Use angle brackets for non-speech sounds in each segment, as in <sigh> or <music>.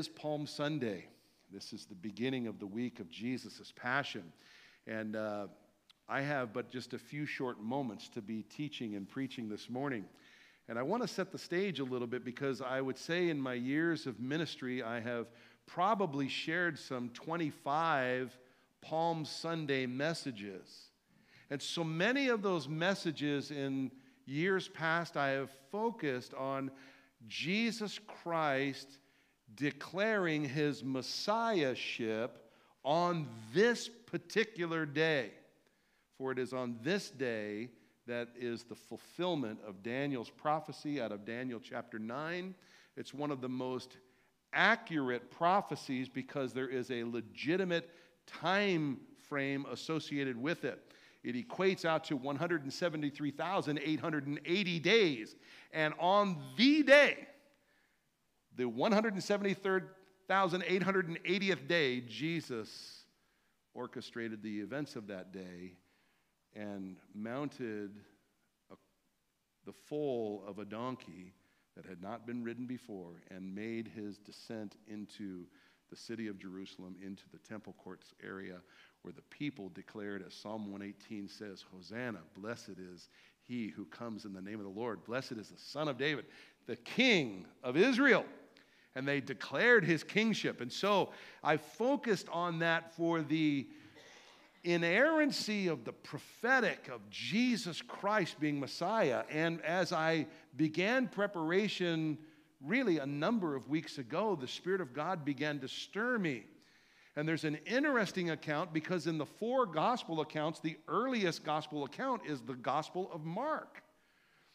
is Palm Sunday. This is the beginning of the week of Jesus' Passion. And uh, I have but just a few short moments to be teaching and preaching this morning. And I want to set the stage a little bit because I would say in my years of ministry, I have probably shared some 25 Palm Sunday messages. And so many of those messages in years past, I have focused on Jesus Christ declaring his messiahship on this particular day. For it is on this day that is the fulfillment of Daniel's prophecy out of Daniel chapter 9. It's one of the most accurate prophecies because there is a legitimate time frame associated with it. It equates out to 173,880 days. And on the day, the 173,880th day, Jesus orchestrated the events of that day and mounted a, the foal of a donkey that had not been ridden before and made his descent into the city of Jerusalem, into the temple courts area where the people declared, as Psalm 118 says, Hosanna, blessed is he who comes in the name of the Lord. Blessed is the Son of David, the King of Israel. And they declared his kingship. And so I focused on that for the inerrancy of the prophetic of Jesus Christ being Messiah. And as I began preparation, really a number of weeks ago, the Spirit of God began to stir me. And there's an interesting account because in the four gospel accounts, the earliest gospel account is the Gospel of Mark.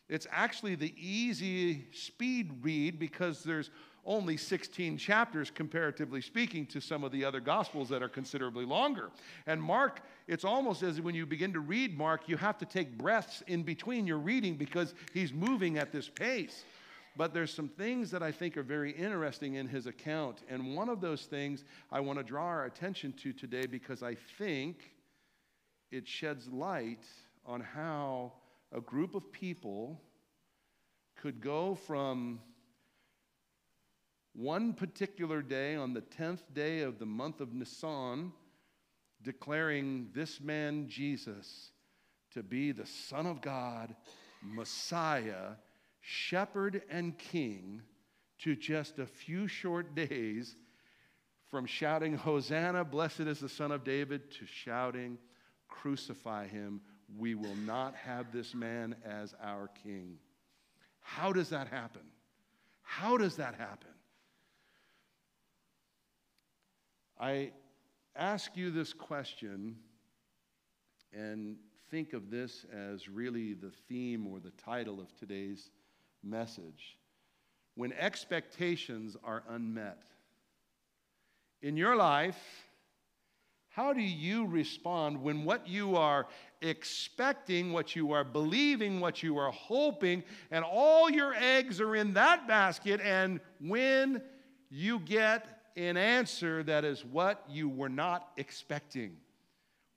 It's actually the easy speed read because there's only 16 chapters, comparatively speaking, to some of the other Gospels that are considerably longer. And Mark, it's almost as when you begin to read Mark, you have to take breaths in between your reading because he's moving at this pace. But there's some things that I think are very interesting in his account. And one of those things I want to draw our attention to today because I think it sheds light on how a group of people could go from one particular day on the 10th day of the month of Nisan, declaring this man Jesus to be the Son of God, Messiah, shepherd and king, to just a few short days from shouting, Hosanna, blessed is the Son of David, to shouting, Crucify him. We will not have this man as our king. How does that happen? How does that happen? I ask you this question and think of this as really the theme or the title of today's message. When expectations are unmet. In your life, how do you respond when what you are expecting, what you are believing, what you are hoping, and all your eggs are in that basket, and when you get an answer that is what you were not expecting.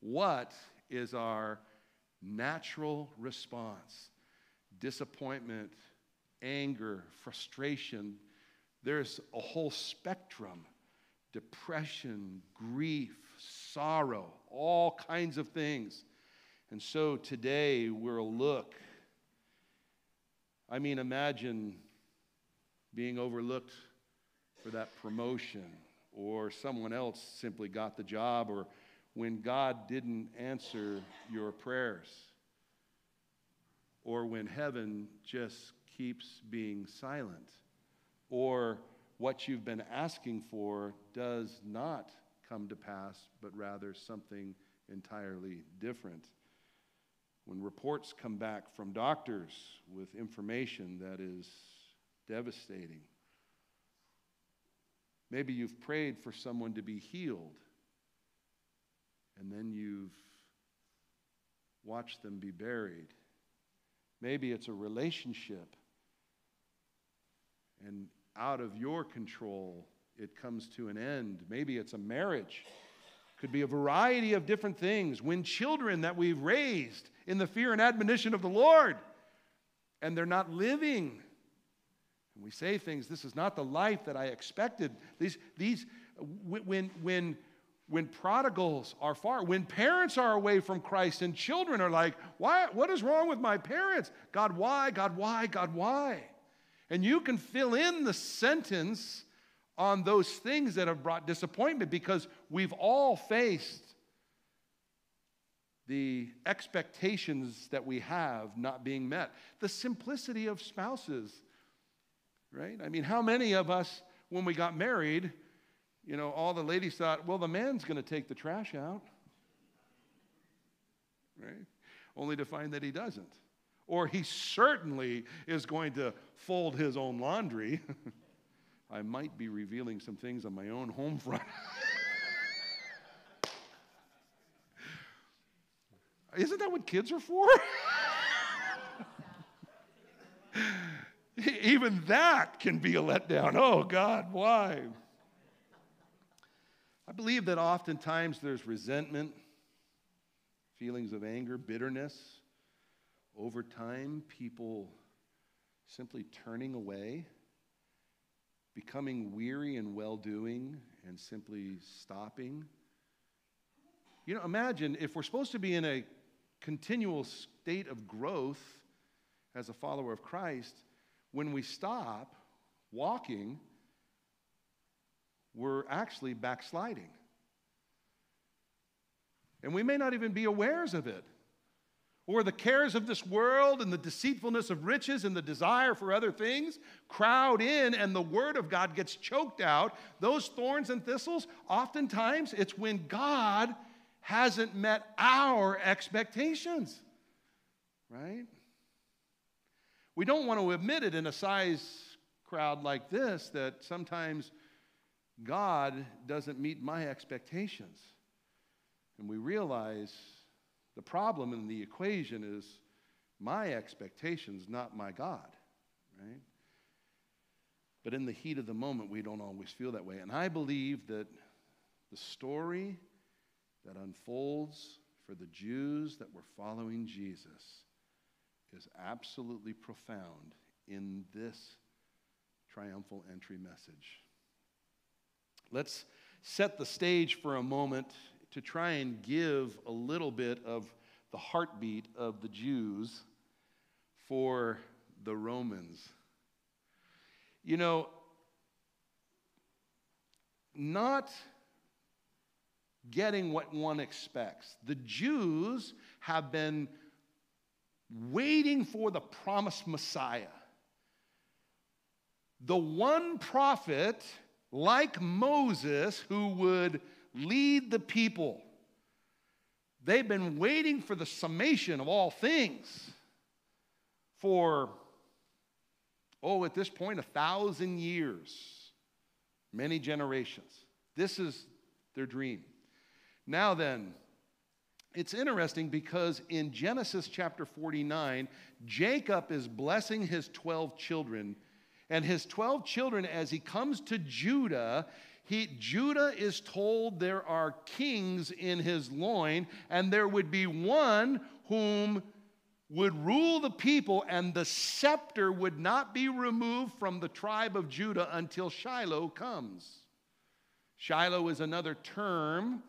What is our natural response? Disappointment, anger, frustration. There's a whole spectrum depression, grief, sorrow, all kinds of things. And so today we'll look. I mean, imagine being overlooked for that promotion, or someone else simply got the job, or when God didn't answer your prayers, or when heaven just keeps being silent, or what you've been asking for does not come to pass, but rather something entirely different. When reports come back from doctors with information that is devastating, Maybe you've prayed for someone to be healed, and then you've watched them be buried. Maybe it's a relationship, and out of your control, it comes to an end. Maybe it's a marriage. Could be a variety of different things. When children that we've raised in the fear and admonition of the Lord, and they're not living And we say things, this is not the life that I expected. These, these, when, when, when prodigals are far, when parents are away from Christ and children are like, why, what is wrong with my parents? God, why? God, why? God, why? And you can fill in the sentence on those things that have brought disappointment because we've all faced the expectations that we have not being met. The simplicity of spouses, right? I mean, how many of us, when we got married, you know, all the ladies thought, well, the man's going to take the trash out. Right? Only to find that he doesn't. Or he certainly is going to fold his own laundry. <laughs> I might be revealing some things on my own home front. <laughs> Isn't that what kids are for? <laughs> <laughs> Even that can be a letdown. Oh, God, why? I believe that oftentimes there's resentment, feelings of anger, bitterness. Over time, people simply turning away, becoming weary and well doing, and simply stopping. You know, imagine if we're supposed to be in a continual state of growth as a follower of Christ, when we stop walking, we're actually backsliding. And we may not even be awares of it. Or the cares of this world and the deceitfulness of riches and the desire for other things crowd in, and the word of God gets choked out. Those thorns and thistles, oftentimes, it's when God hasn't met our expectations, right? We don't want to admit it in a size crowd like this that sometimes God doesn't meet my expectations. And we realize the problem in the equation is my expectations, not my God, right? But in the heat of the moment, we don't always feel that way. And I believe that the story that unfolds for the Jews that were following Jesus is absolutely profound in this triumphal entry message. Let's set the stage for a moment to try and give a little bit of the heartbeat of the Jews for the Romans. You know, not getting what one expects. The Jews have been waiting for the promised Messiah. The one prophet, like Moses, who would lead the people. They've been waiting for the summation of all things for, oh, at this point, a thousand years, many generations. This is their dream. Now then, it's interesting because in Genesis chapter 49, Jacob is blessing his 12 children. And his 12 children, as he comes to Judah, he, Judah is told there are kings in his loin, and there would be one whom would rule the people, and the scepter would not be removed from the tribe of Judah until Shiloh comes. Shiloh is another term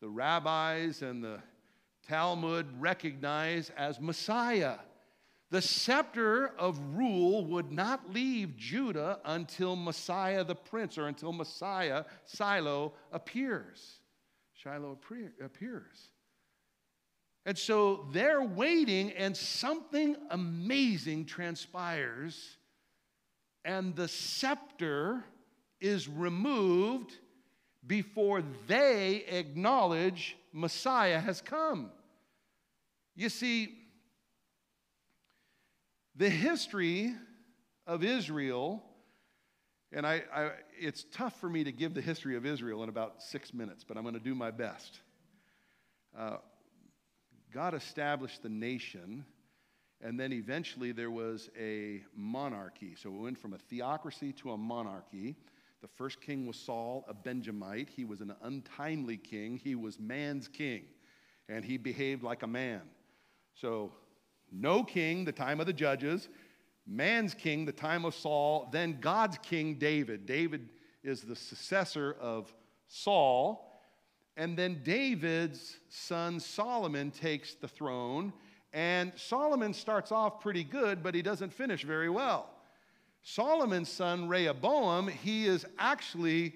the rabbis and the Talmud recognize as Messiah. The scepter of rule would not leave Judah until Messiah the prince or until Messiah, Shiloh, appears. Shiloh appears. And so they're waiting, and something amazing transpires, and the scepter is removed before they acknowledge Messiah has come. You see, the history of Israel, and I, I, it's tough for me to give the history of Israel in about six minutes, but I'm going to do my best. Uh, God established the nation, and then eventually there was a monarchy. So it went from a theocracy to a monarchy. The first king was Saul, a Benjamite. He was an untimely king. He was man's king, and he behaved like a man. So no king, the time of the judges, man's king, the time of Saul, then God's king, David. David is the successor of Saul. And then David's son Solomon takes the throne. And Solomon starts off pretty good, but he doesn't finish very well. Solomon's son Rehoboam, he is actually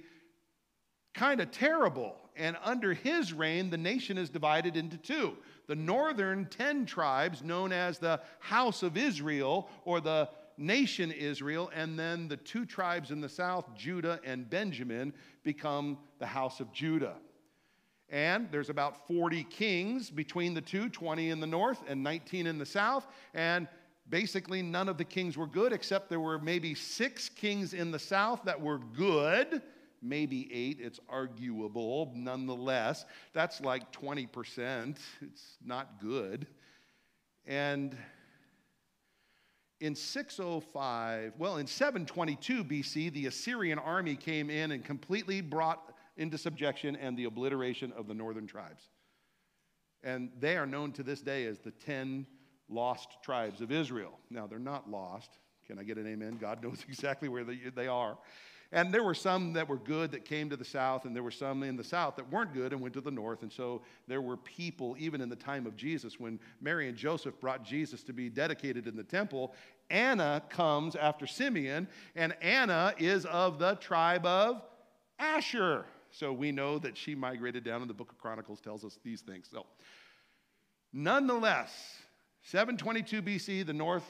kind of terrible. And under his reign, the nation is divided into two. The northern 10 tribes, known as the House of Israel or the nation Israel, and then the two tribes in the south, Judah and Benjamin, become the House of Judah. And there's about 40 kings between the two 20 in the north and 19 in the south. And basically, none of the kings were good, except there were maybe six kings in the south that were good. Maybe eight, it's arguable nonetheless. That's like 20%. It's not good. And in 605, well, in 722 BC, the Assyrian army came in and completely brought into subjection and the obliteration of the northern tribes. And they are known to this day as the 10 lost tribes of Israel. Now, they're not lost. Can I get an amen? God knows <laughs> exactly where they, they are. And there were some that were good that came to the south, and there were some in the south that weren't good and went to the north. And so there were people, even in the time of Jesus, when Mary and Joseph brought Jesus to be dedicated in the temple, Anna comes after Simeon, and Anna is of the tribe of Asher. So we know that she migrated down, and the book of Chronicles tells us these things. So, nonetheless, 722 BC, the north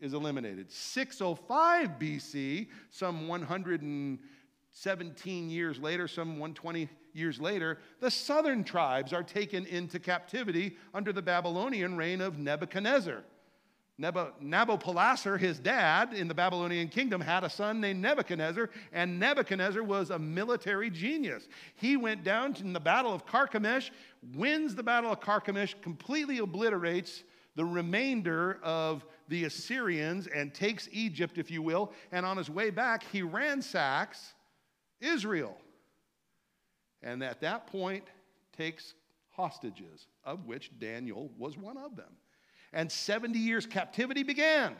is eliminated. 605 BC, some 117 years later, some 120 years later, the southern tribes are taken into captivity under the Babylonian reign of Nebuchadnezzar. Nabopolassar, his dad in the Babylonian kingdom, had a son named Nebuchadnezzar, and Nebuchadnezzar was a military genius. He went down in the Battle of Carchemish, wins the Battle of Carchemish, completely obliterates the remainder of the Assyrians and takes Egypt, if you will, and on his way back, he ransacks Israel. And at that point, takes hostages, of which Daniel was one of them and 70 years captivity began.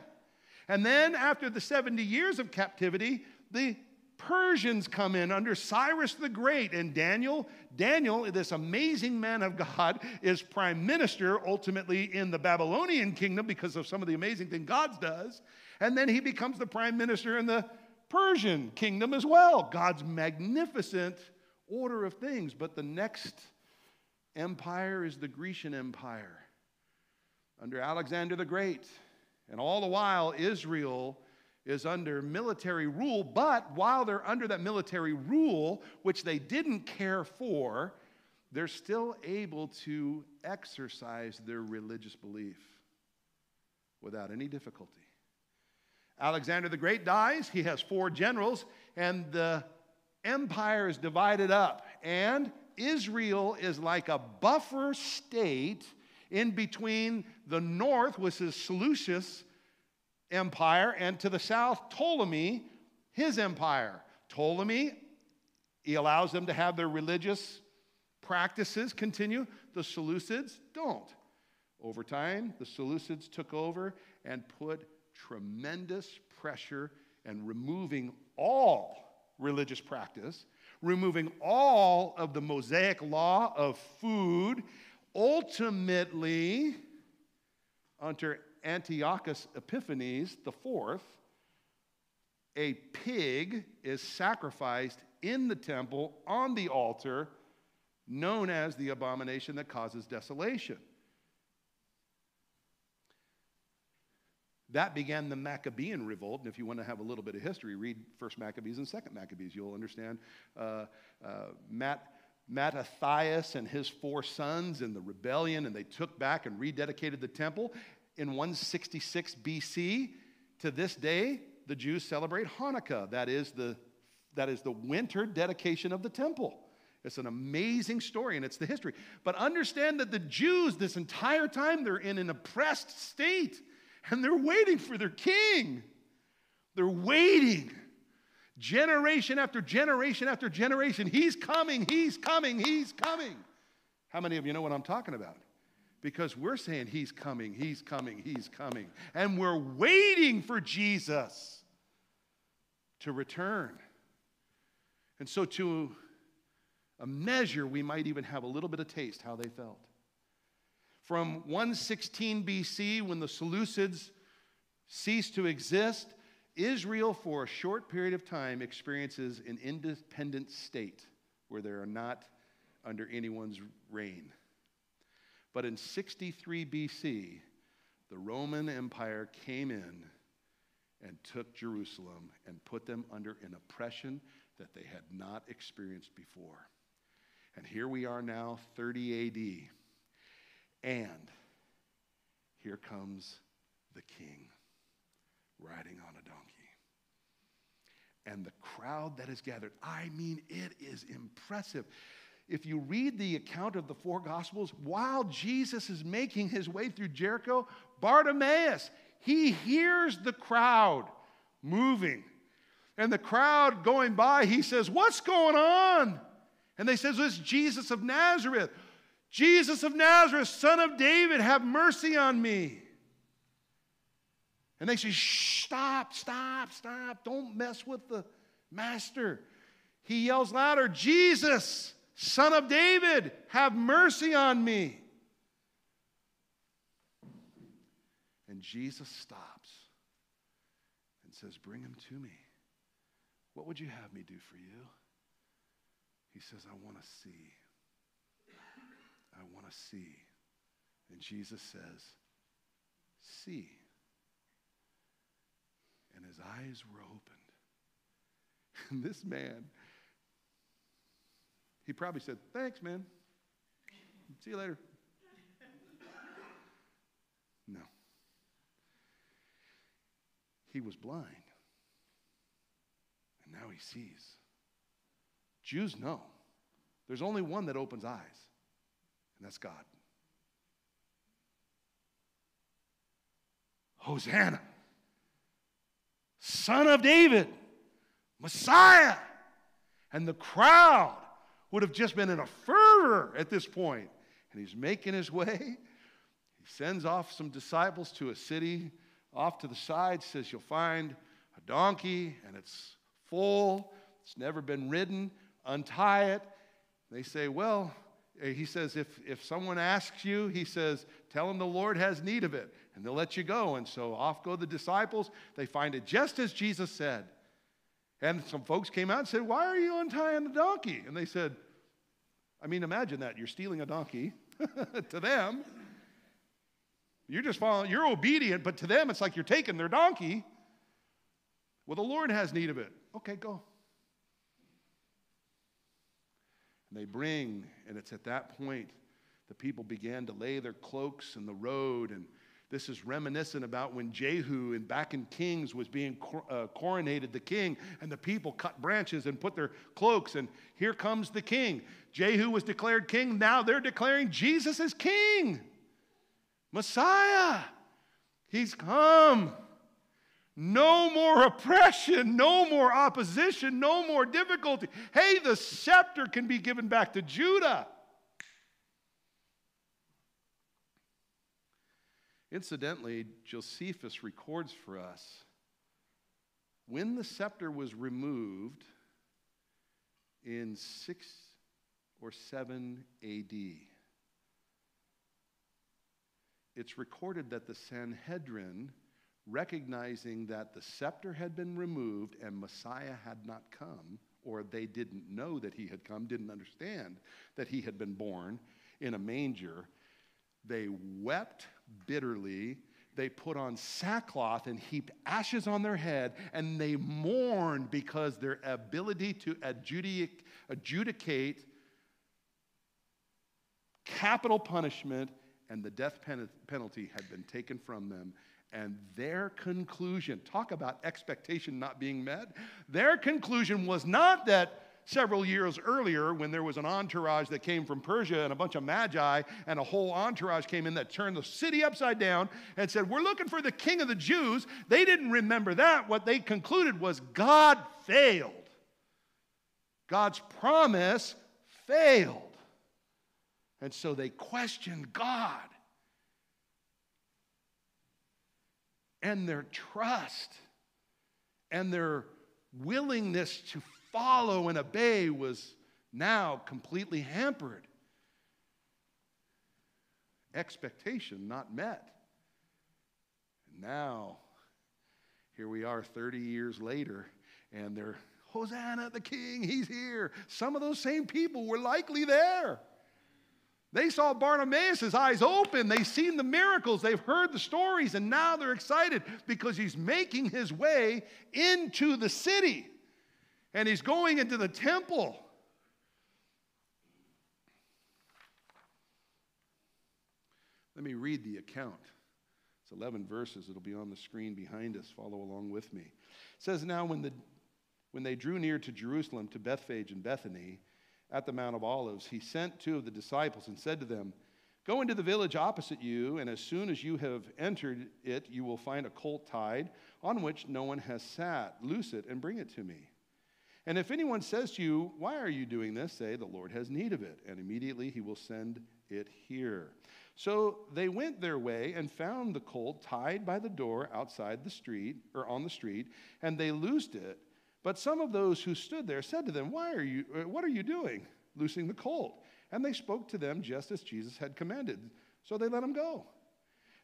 And then, after the 70 years of captivity, the Persians come in under Cyrus the Great, and Daniel, Daniel, this amazing man of God, is prime minister ultimately in the Babylonian kingdom because of some of the amazing things God does. And then he becomes the prime minister in the Persian kingdom as well. God's magnificent order of things. But the next empire is the Grecian Empire under Alexander the Great. And all the while, Israel is under military rule, but while they're under that military rule, which they didn't care for, they're still able to exercise their religious belief without any difficulty. Alexander the Great dies, he has four generals, and the empire is divided up. And Israel is like a buffer state in between the north which is Seleucus empire, and to the south, Ptolemy, his empire. Ptolemy, he allows them to have their religious practices continue. The Seleucids don't. Over time, the Seleucids took over and put tremendous pressure and removing all religious practice, removing all of the Mosaic law of food ultimately, under Antiochus Epiphanes IV, a pig is sacrificed in the temple on the altar, known as the abomination that causes desolation. That began the Maccabean revolt. And if you want to have a little bit of history, read First Maccabees and Second Maccabees. You'll understand uh, uh, Matt Mattathias and his four sons in the rebellion, and they took back and rededicated the temple. In 166 BC, to this day, the Jews celebrate Hanukkah. That is the, that is the winter dedication of the temple. It's an amazing story and it's the history. But understand that the Jews, this entire time, they're in an oppressed state and they're waiting for their king. They're waiting. Generation after generation after generation. He's coming, he's coming, he's coming. How many of you know what I'm talking about? Because we're saying he's coming, he's coming, he's coming. And we're waiting for Jesus to return. And so, to a measure, we might even have a little bit of taste how they felt. From 116 BC, when the Seleucids ceased to exist, Israel, for a short period of time, experiences an independent state where they are not under anyone's reign. But in 63 BC, the Roman Empire came in and took Jerusalem and put them under an oppression that they had not experienced before. And here we are now, 30 AD. And here comes the king riding on a donkey. And the crowd that is gathered, I mean, it is impressive. If you read the account of the four Gospels, while Jesus is making his way through Jericho, Bartimaeus, he hears the crowd moving. And the crowd going by, he says, What's going on? And they says, It's Jesus of Nazareth. Jesus of Nazareth, son of David, have mercy on me. And they say, stop, stop, stop. Don't mess with the master. He yells louder, Jesus, son of David, have mercy on me. And Jesus stops and says, Bring him to me. What would you have me do for you? He says, I want to see. I want to see. And Jesus says, See. And his eyes were opened. <laughs> And this man, he probably said, Thanks, man. See you later. No. He was blind. And now he sees. Jews know. There's only one that opens eyes and that's God. Hosanna, Son of David, Messiah. And the crowd would have just been in a fervor at this point. And he's making his way. He sends off some disciples to a city off to the side, says, You'll find a donkey and it's full, it's never been ridden, untie it. They say, Well, uh, he says, if, if someone asks you, he says, tell them the Lord has need of it, and they'll let you go. And so off go the disciples. They find it just as Jesus said. And some folks came out and said, Why are you untying the donkey? And they said, I mean, imagine that. You're stealing a donkey <laughs> to them. You're just following, you're obedient, but to them it's like you're taking their donkey. Well, the Lord has need of it. Okay, go. And they bring, and it's at that point the people began to lay their cloaks in the road. And this is reminiscent about when Jehu and back in Kings was being uh, coronated the king, and the people cut branches and put their cloaks. And here comes the king. Jehu was declared king. Now they're declaring Jesus is king, Messiah. He's come. No more oppression, no more opposition, no more difficulty. Hey, the scepter can be given back to Judah. Incidentally, Josephus records for us when the scepter was removed in 6 or 7 AD, it's recorded that the Sanhedrin recognizing that the scepter had been removed and Messiah had not come, or they didn't know that he had come, didn't understand that he had been born in a manger, they wept bitterly. They put on sackcloth and heaped ashes on their head, and they mourned because their ability to adjudicate, adjudicate capital punishment and the death penalty had been taken from them and their conclusion, talk about expectation not being met, their conclusion was not that several years earlier when there was an entourage that came from Persia and a bunch of magi and a whole entourage came in that turned the city upside down and said, We're looking for the king of the Jews. They didn't remember that. What they concluded was God failed, God's promise failed. And so they questioned God and their trust and their willingness to follow and obey was now completely hampered. Expectation not met. And now, here we are 30 years later, and they're, Hosanna, the King, he's here. Some of those same people were likely there. They saw Bartimaeus' eyes open. They've seen the miracles. They've heard the stories. And now they're excited because he's making his way into the city and he's going into the temple. Let me read the account. It's 11 verses. It'll be on the screen behind us. Follow along with me. It says, Now, when, the, when they drew near to Jerusalem, to Bethphage and Bethany, at the Mount of Olives, he sent two of the disciples and said to them, Go into the village opposite you, and as soon as you have entered it, you will find a colt tied on which no one has sat. Loose it and bring it to me. And if anyone says to you, Why are you doing this? say, The Lord has need of it, and immediately he will send it here. So they went their way and found the colt tied by the door outside the street, or on the street, and they loosed it. But some of those who stood there said to them, Why are you, uh, What are you doing, loosing the colt? And they spoke to them just as Jesus had commanded. So they let him go.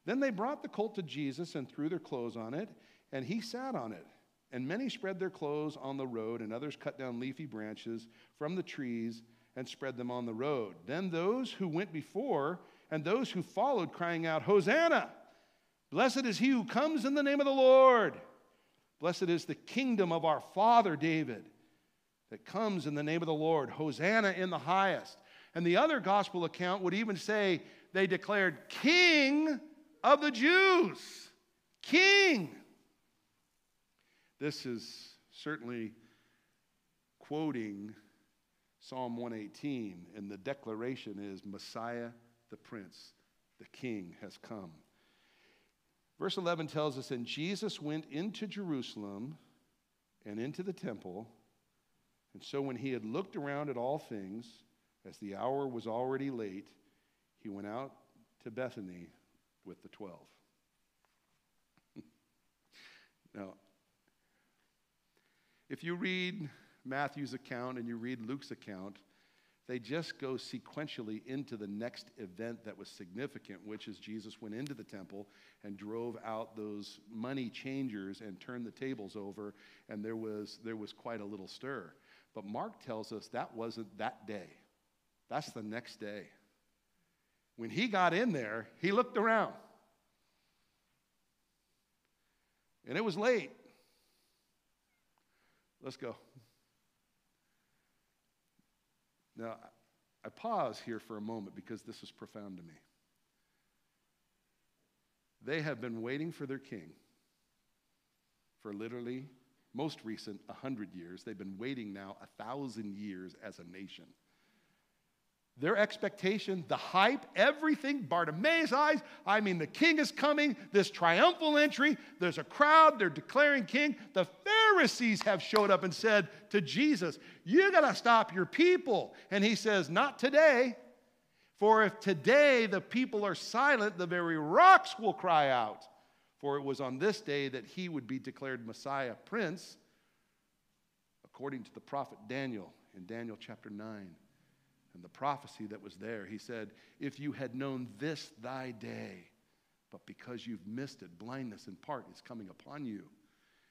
Then they brought the colt to Jesus and threw their clothes on it, and he sat on it. And many spread their clothes on the road, and others cut down leafy branches from the trees and spread them on the road. Then those who went before and those who followed, crying out, Hosanna! Blessed is he who comes in the name of the Lord. Blessed is the kingdom of our father David that comes in the name of the Lord. Hosanna in the highest. And the other gospel account would even say they declared, King of the Jews. King. This is certainly quoting Psalm 118, and the declaration is Messiah the Prince, the King has come. Verse 11 tells us, And Jesus went into Jerusalem and into the temple. And so when he had looked around at all things, as the hour was already late, he went out to Bethany with the twelve. <laughs> now, if you read Matthew's account and you read Luke's account, they just go sequentially into the next event that was significant, which is Jesus went into the temple and drove out those money changers and turned the tables over, and there was, there was quite a little stir. But Mark tells us that wasn't that day, that's the next day. When he got in there, he looked around. And it was late. Let's go. Now, I pause here for a moment because this is profound to me. They have been waiting for their king for literally, most recent, 100 years. They've been waiting now 1,000 years as a nation. Their expectation, the hype, everything, Bartimaeus' eyes. I mean, the king is coming, this triumphal entry. There's a crowd, they're declaring king. The Pharisees have showed up and said to Jesus, You got to stop your people. And he says, Not today. For if today the people are silent, the very rocks will cry out. For it was on this day that he would be declared Messiah, Prince, according to the prophet Daniel in Daniel chapter 9 and the prophecy that was there. He said, If you had known this thy day, but because you've missed it, blindness in part is coming upon you.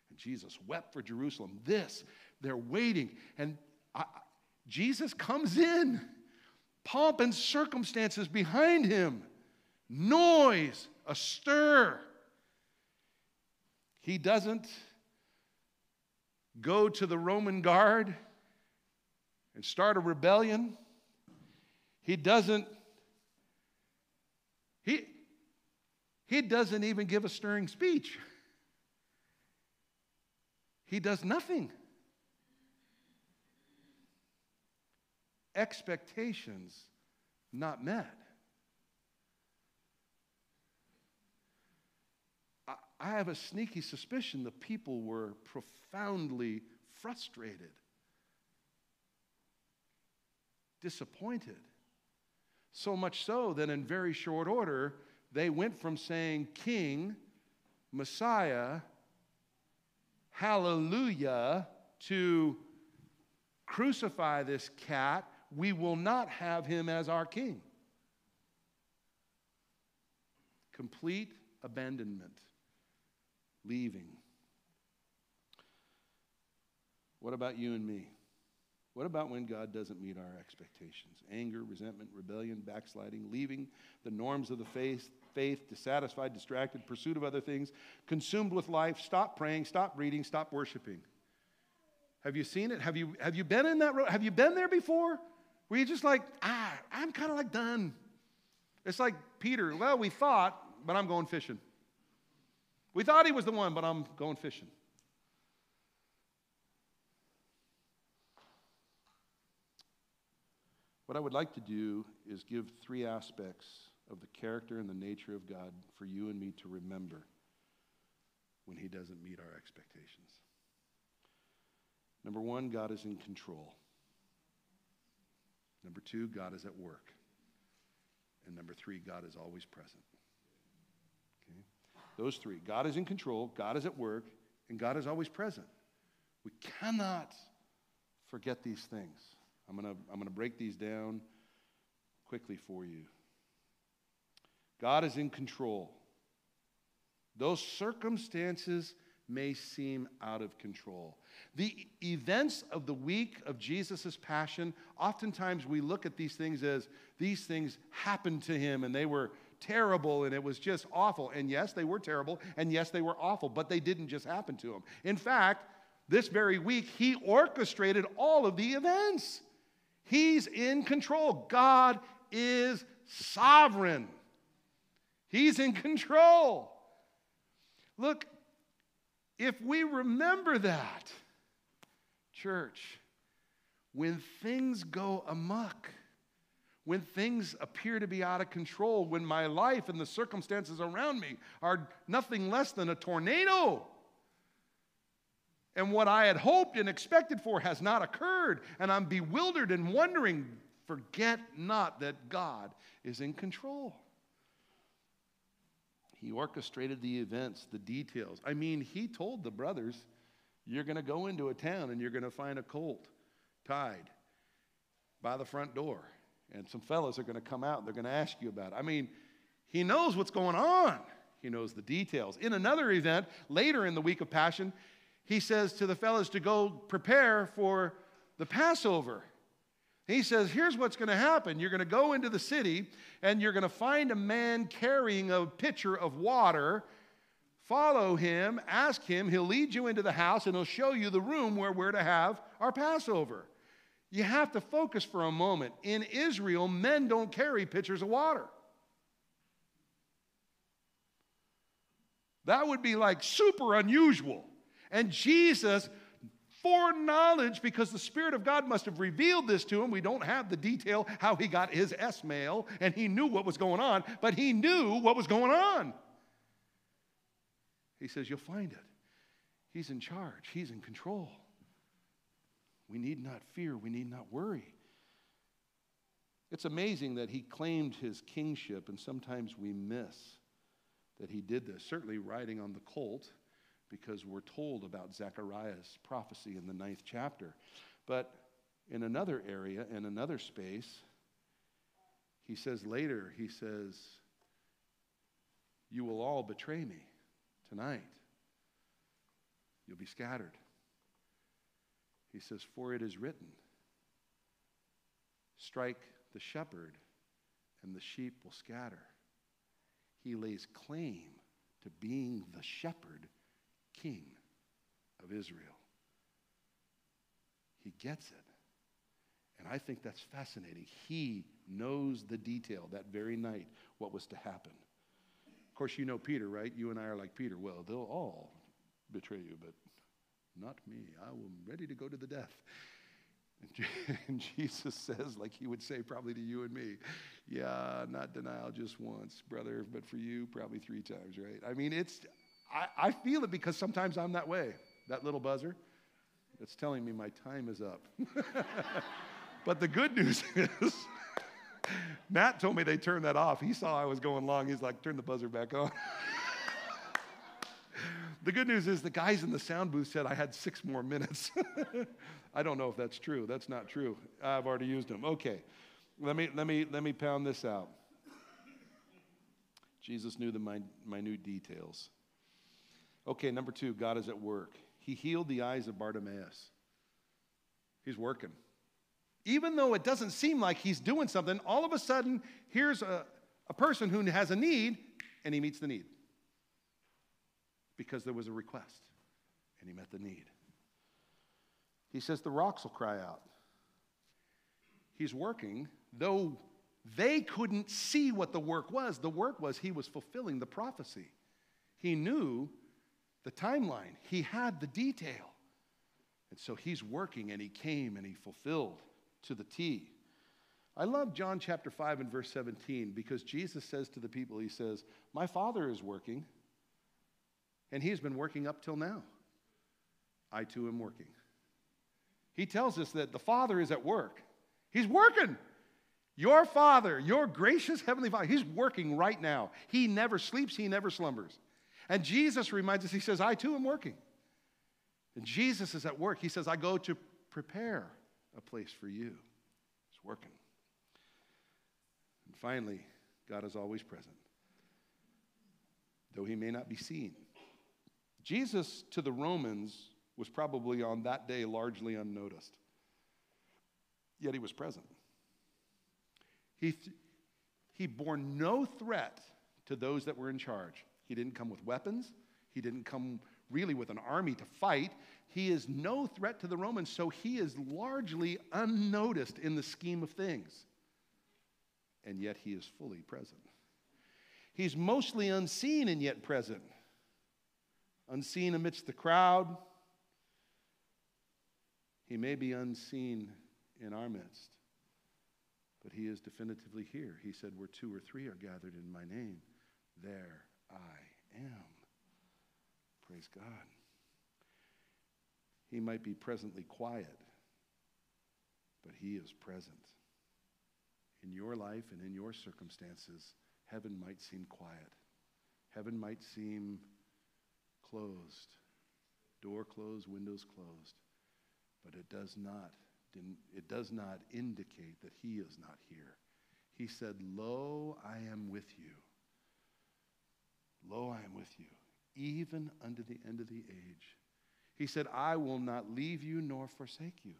And Jesus wept for Jerusalem. This, they're waiting. And I, Jesus comes in, pomp and circumstances behind him, noise, a stir. He doesn't go to the Roman guard and start a rebellion. He doesn't, he, he doesn't even give a stirring speech. He does nothing. Expectations not met. I, I have a sneaky suspicion the people were profoundly frustrated, disappointed. So much so that in very short order, they went from saying king Messiah, hallelujah, to crucify this cat, we will not have him as our king. Complete abandonment, leaving. What about you and me? What about when God doesn't meet our expectations? Anger, resentment, rebellion, backsliding, leaving the norms of the faith, faith, dissatisfied, distracted, pursuit of other things, consumed with life, stop praying, stop reading, stop worshiping. Have you seen it? Have you, have you been in that road? Have you been there before? Where you just like, ah, I'm kind of like done. It's like Peter, well, we thought, but I'm going fishing. We thought he was the one, but I'm going fishing. What I would like to do is give three aspects of the character and the nature of God for you and me to remember when He doesn't meet our expectations. Number one, God is in control. Number two, God is at work. And number three, God is always present. Okay? Those three God is in control, God is at work, and God is always present. We cannot forget these things. I'm going to I'm going to break these down quickly for you. God is in control. Those circumstances may seem out of control. The events of the week of Jesus' passion, oftentimes we look at these things as these things happened to him and they were terrible and it was just awful. And yes, they were terrible and yes, they were awful, but they didn't just happen to him. In fact, this very week, he orchestrated all of the events. He's in control. God is sovereign. He's in control. Look, if we remember that, church, when things go amuck, when things appear to be out of control, when my life and the circumstances around me are nothing less than a tornado, and what I had hoped and expected for has not occurred, and I'm bewildered and wondering, forget not that God is in control. He orchestrated the events, the details. I mean, he told the brothers, You're going to go into a town and you're going to find a colt tied by the front door. And some fellows are going to come out and they're going to ask you about it. I mean, he knows what's going on, he knows the details. In another event, later in the week of Passion, he says to the fellows to go prepare for the Passover. He says, Here's what's going to happen. You're going to go into the city and you're going to find a man carrying a pitcher of water. Follow him, ask him. He'll lead you into the house and he'll show you the room where we're to have our Passover. You have to focus for a moment. In Israel, men don't carry pitchers of water. That would be like super unusual. And Jesus foreknowledge because the Spirit of God must have revealed this to him. We don't have the detail how he got his S mail and he knew what was going on, but he knew what was going on. He says, You'll find it. He's in charge, he's in control. We need not fear, we need not worry. It's amazing that he claimed his kingship, and sometimes we miss that he did this. Certainly, riding on the colt because we're told about Zechariah's prophecy in the ninth chapter. But in another area, in another space, he says later, he says, You will all betray me tonight. You'll be scattered. He says, For it is written, Strike the shepherd, and the sheep will scatter. He lays claim to being the shepherd king of Israel. He gets it. And I think that's fascinating. He knows the detail that very night what was to happen. Of course, you know Peter, right? You and I are like Peter. Well, they'll all betray you, but not me. I am ready to go to the death. And <laughs> Jesus says, like he would say probably to you and me, yeah, not denial just once, brother, but for you, probably three times, right? I mean, it's, I, I feel it because sometimes I'm that way. That little buzzer, it's telling me my time is up. <laughs> but the good news <laughs> is, Matt told me they turned that off. He saw I was going long. He's like, turn the buzzer back on. <laughs> the good news is the guys in the sound booth said I had six more minutes. I don't know if that's true. That's not true. I've already used them. Okay. Let me, let me, let me pound this out. Jesus knew the minute details. Okay, number two, God is at work. He healed the eyes of Bartimaeus. He's working. Even though it doesn't seem like he's doing something, all of a sudden, here's a, a person who has a need, and he meets the need. Because there was a request, and he met the need. He says, The rocks will cry out. He's working, though they couldn't see what the work was. The work was he was fulfilling the prophecy. He knew the timeline, he had the detail. And so he's working and he came and he fulfilled to the T. I love John chapter 5 and verse 17 because Jesus says to the people, He says, My Father is working, and He's been working up till now. I too am working. He tells us that the Father is at work. He's working. Your Father, your gracious Heavenly Father, He's working right now. He never sleeps, He never slumbers. And Jesus reminds us, He says, I too am working. And Jesus is at work. He says, I go to prepare a place for you. He's working. And finally, God is always present, though He may not be seen. Jesus to the Romans was probably on that day largely unnoticed, yet He was present. He, th- he bore no threat to those that were in charge. He didn't come with weapons. He didn't come really with an army to fight. He is no threat to the Romans, so he is largely unnoticed in the scheme of things. And yet he is fully present. He's mostly unseen and yet present. Unseen amidst the crowd. He may be unseen in our midst but he is definitively here. He said, Where two or three are gathered in my name, there I am. Praise God. He might be presently quiet, but he is present. In your life and in your circumstances, heaven might seem quiet. Heaven might seem closed, door closed, windows closed, but it does not it does not indicate that he is not here. He said, Lo, I am with you. Lo, I am with you, even unto the end of the age. He said, I will not leave you nor forsake you.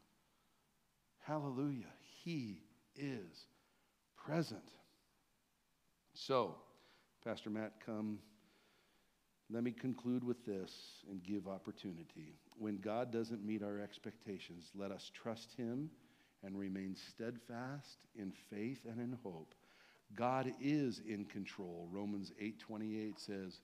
Hallelujah. He is present. So, Pastor Matt, come. Let me conclude with this and give opportunity. When God doesn't meet our expectations, let us trust Him and remain steadfast in faith and in hope. God is in control. Romans 8:28 says,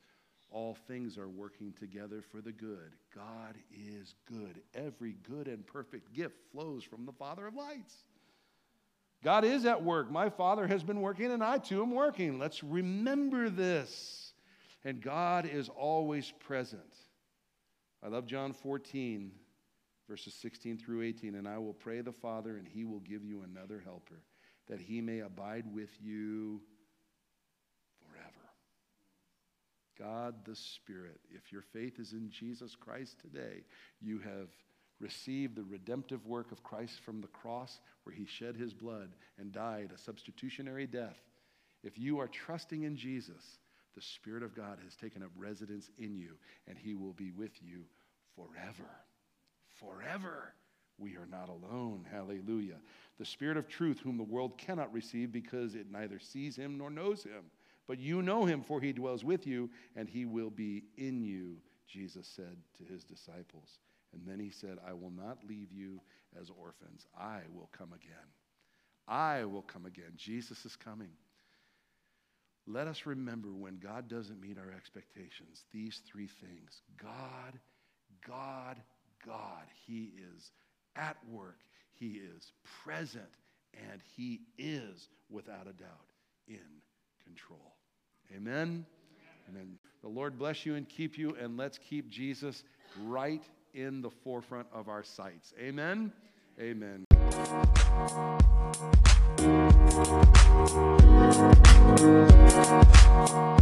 all things are working together for the good. God is good. Every good and perfect gift flows from the Father of lights. God is at work. My Father has been working, and I too am working. Let's remember this and God is always present. I love John 14, verses 16 through 18. And I will pray the Father, and he will give you another helper, that he may abide with you forever. God the Spirit, if your faith is in Jesus Christ today, you have received the redemptive work of Christ from the cross where he shed his blood and died a substitutionary death. If you are trusting in Jesus, the Spirit of God has taken up residence in you, and He will be with you forever. Forever. We are not alone. Hallelujah. The Spirit of truth, whom the world cannot receive because it neither sees Him nor knows Him. But you know Him, for He dwells with you, and He will be in you, Jesus said to His disciples. And then He said, I will not leave you as orphans. I will come again. I will come again. Jesus is coming. Let us remember when God doesn't meet our expectations, these three things God, God, God. He is at work, He is present, and He is, without a doubt, in control. Amen. Amen. The Lord bless you and keep you, and let's keep Jesus right in the forefront of our sights. Amen. Amen. You.